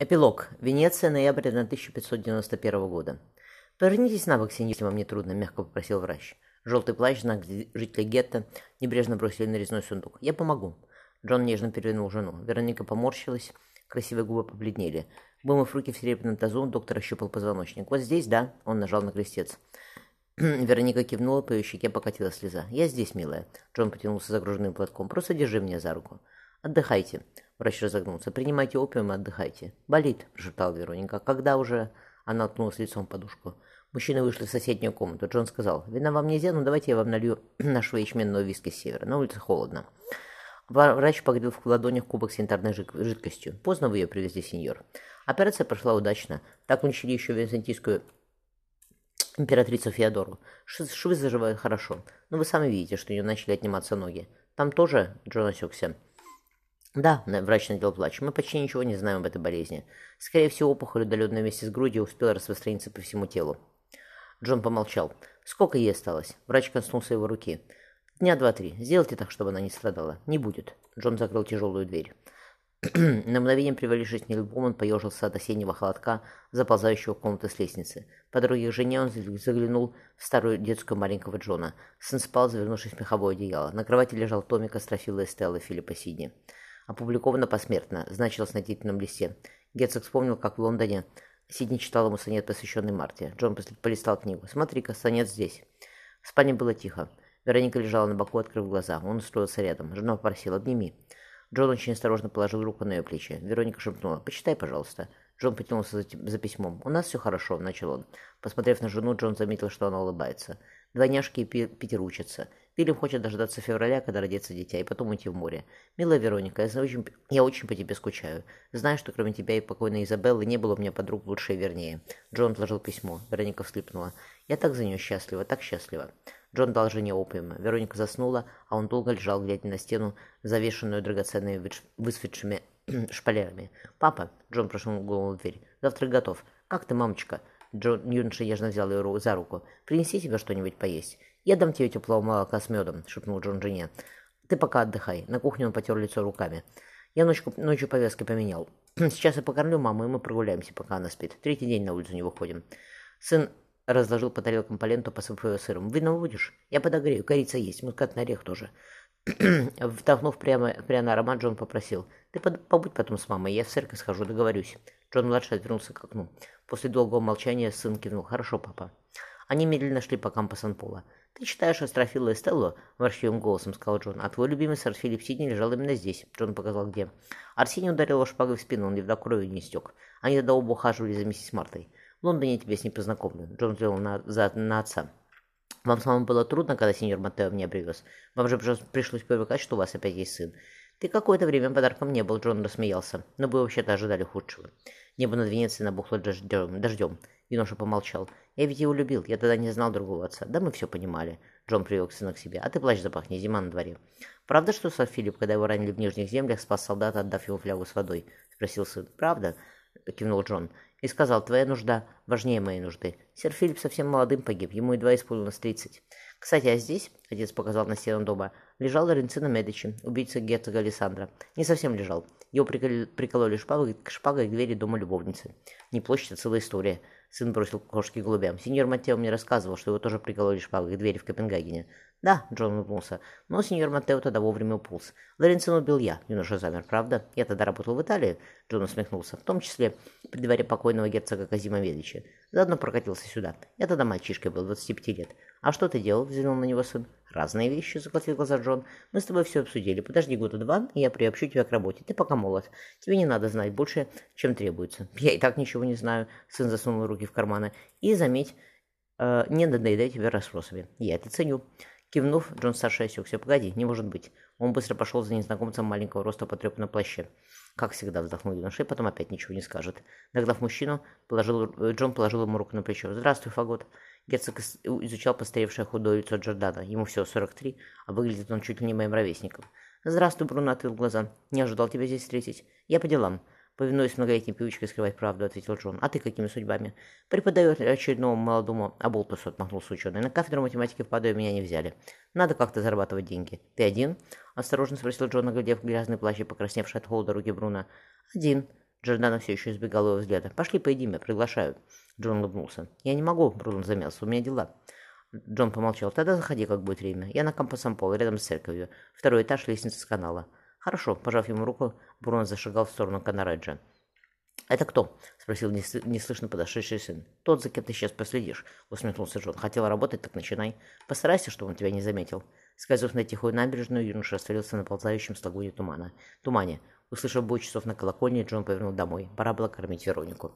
Эпилог. Венеция, ноябрь 1591 года. «Повернитесь на бок, сеньор, если вам не трудно», — мягко попросил врач. Желтый плащ, знак жителей гетто, небрежно бросили на резной сундук. «Я помогу». Джон нежно перевернул жену. Вероника поморщилась, красивые губы побледнели. Вымыв руки в серебряном тазу, доктор ощупал позвоночник. «Вот здесь, да?» — он нажал на крестец. Вероника кивнула, по ее щеке покатилась слеза. «Я здесь, милая». Джон потянулся загруженным платком. «Просто держи меня за руку». «Отдыхайте». Врач разогнулся. «Принимайте опиум и отдыхайте». «Болит», – прошептала Вероника. «Когда уже?» Она уткнулась лицом в подушку. Мужчины вышли в соседнюю комнату. Джон сказал, «Вина вам нельзя, но давайте я вам налью нашего ячменного виски с севера. На улице холодно». Врач погрел в ладонях кубок с янтарной жидкостью. «Поздно вы ее привезли, сеньор». Операция прошла удачно. Так учили еще византийскую императрицу Феодору. Швы заживают хорошо, но вы сами видите, что у нее начали отниматься ноги. Там тоже Джон осекся. Да, врач надел плач. Мы почти ничего не знаем об этой болезни. Скорее всего, опухоль, удаленная вместе с грудью, успела распространиться по всему телу. Джон помолчал. Сколько ей осталось? Врач коснулся его руки. Дня два-три. Сделайте так, чтобы она не страдала. Не будет. Джон закрыл тяжелую дверь. На мгновение привалившись не лбом, он поежился от осеннего холодка, заползающего в комнату с лестницы. По дороге к жене он заглянул в старую детскую маленького Джона. Сын спал, завернувшись в меховое одеяло. На кровати лежал томик Астрофила Эстелла Филиппа Сидни. Опубликовано посмертно, значилось на титульном листе. Герцог вспомнил, как в Лондоне Сидни читал ему сонет, посвященный Марте. Джон полистал книгу. «Смотри-ка, сонет здесь». В спальне было тихо. Вероника лежала на боку, открыв глаза. Он устроился рядом. Жена попросила «обними». Джон очень осторожно положил руку на ее плечи. Вероника шепнула «почитай, пожалуйста». Джон потянулся за, за письмом. «У нас все хорошо», — начал он. Посмотрев на жену, Джон заметил, что она улыбается. Двойняшки и Питер учатся. Вильям хочет дождаться февраля, когда родится дитя, и потом уйти в море. Милая Вероника, я очень, я очень по тебе скучаю. Знаю, что кроме тебя и покойной Изабеллы не было у меня подруг лучше и вернее. Джон отложил письмо. Вероника всхлипнула. Я так за нее счастлива, так счастлива. Джон дал жене опиума. Вероника заснула, а он долго лежал, глядя на стену, завешенную драгоценными высветшими шпалерами. «Папа!» — Джон прошел голову в дверь. «Завтрак готов. Как ты, мамочка?» Джон юноша нежно взял ее за руку. «Принеси тебе что-нибудь поесть». «Я дам тебе теплого молока с медом», — шепнул Джон жене. «Ты пока отдыхай». На кухне он потер лицо руками. «Я ночью, ночью повязки поменял. Сейчас я покормлю маму, и мы прогуляемся, пока она спит. Третий день на улицу не выходим». Сын разложил по тарелкам по ленту, посыпав сыром. «Вино будешь? Я подогрею. Корица есть. Мускатный орех тоже». Вдохнув прямо, прямо аромат, Джон попросил. «Ты побудь потом с мамой, я в церковь схожу, договорюсь». Джон-младший отвернулся к окну. После долгого молчания сын кивнул. «Хорошо, папа». Они медленно шли по кампу пола «Ты читаешь Астрофила и Стеллу?» – ворчливым голосом сказал Джон. «А твой любимый сэр Филипп Сидни лежал именно здесь». Джон показал где. Арсений ударил его шпагой в спину, он едва кровью не стек. Они тогда оба ухаживали за миссис Мартой. В Лондоне я тебя с ней познакомлю. Джон взглянул на, за, на отца. Вам самому было трудно, когда сеньор Матео меня привез? Вам же пришлось привыкать, что у вас опять есть сын. Ты какое-то время подарком не был, Джон рассмеялся. Но вы вообще-то ожидали худшего. Небо над Венецией набухло дождем. дождем. Юноша помолчал. Я ведь его любил, я тогда не знал другого отца. Да мы все понимали. Джон привел сына к себе. А ты плащ запахни, зима на дворе. Правда, что сэр Филипп, когда его ранили в нижних землях, спас солдата, отдав ему флягу с водой? Спросил сын. Правда? Кивнул Джон. И сказал, твоя нужда важнее моей нужды. Сэр Филипп совсем молодым погиб, ему едва исполнилось тридцать. Кстати, а здесь, отец показал на стену дома, лежал Лоренцино Медичи, убийца герцога Александра. Не совсем лежал. Его прикололи шпагой, шпагой к двери дома любовницы. Не площадь, а целая история. Сын бросил кошки голубям. Сеньор Матео мне рассказывал, что его тоже прикололи шпагой к двери в Копенгагене. «Да», — Джон улыбнулся, — «но сеньор Матео тогда вовремя уполз. Лоренцин убил я», — юноша замер, правда? «Я тогда работал в Италии», — Джон усмехнулся, «в том числе при дворе покойного герцога Казима Медичи. Заодно прокатился сюда. Я тогда мальчишкой был, 25 лет. А что ты делал?» — взглянул на него сын. «Разные вещи», — заплатил глаза Джон. «Мы с тобой все обсудили. Подожди года два, и я приобщу тебя к работе. Ты пока молод. Тебе не надо знать больше, чем требуется». «Я и так ничего не знаю», — сын засунул руки в карманы. «И, заметь, э, не надоедай тебе расспросами. Я это ценю». Кивнув, Джон старший осекся. «Погоди, не может быть». Он быстро пошел за незнакомцем маленького роста потрепанном плаще. Как всегда вздохнул юноша, и потом опять ничего не скажет. Догнав мужчину, положил, Джон положил ему руку на плечо. «Здравствуй, Фагот». Герцог изучал постаревшее худое лицо Джордана. Ему всего 43, а выглядит он чуть ли не моим ровесником. «Здравствуй, Бруно», — отвел глаза. «Не ожидал тебя здесь встретить. Я по делам». Повинуясь многолетней привычке скрывать правду, ответил Джон. А ты какими судьбами? Преподаю очередному молодому оболтусу, отмахнулся ученый. На кафедру математики в Падуе меня не взяли. Надо как-то зарабатывать деньги. Ты один? Осторожно спросил Джон, оглядев грязный плащ и покрасневший от холода руки Бруно. Один. Джордана все еще избегал его взгляда. «Пошли поедим, я приглашаю». Джон улыбнулся. «Я не могу», — Бруно замялся, — «у меня дела». Джон помолчал. «Тогда заходи, как будет время. Я на Кампо-Сан-Поло, рядом с церковью. Второй этаж, лестница с канала». «Хорошо», — пожав ему руку, Бруно зашагал в сторону Канареджа. «Это кто?» — спросил неслышно подошедший сын. «Тот, за кем ты сейчас последишь», — усмехнулся Джон. «Хотел работать, так начинай. Постарайся, чтобы он тебя не заметил». Скользнув на тихую набережную, юноша растворился на ползающем слагуне тумана. Тумане. Услышав бой часов на колокольне, Джон повернул домой. Пора было кормить Веронику.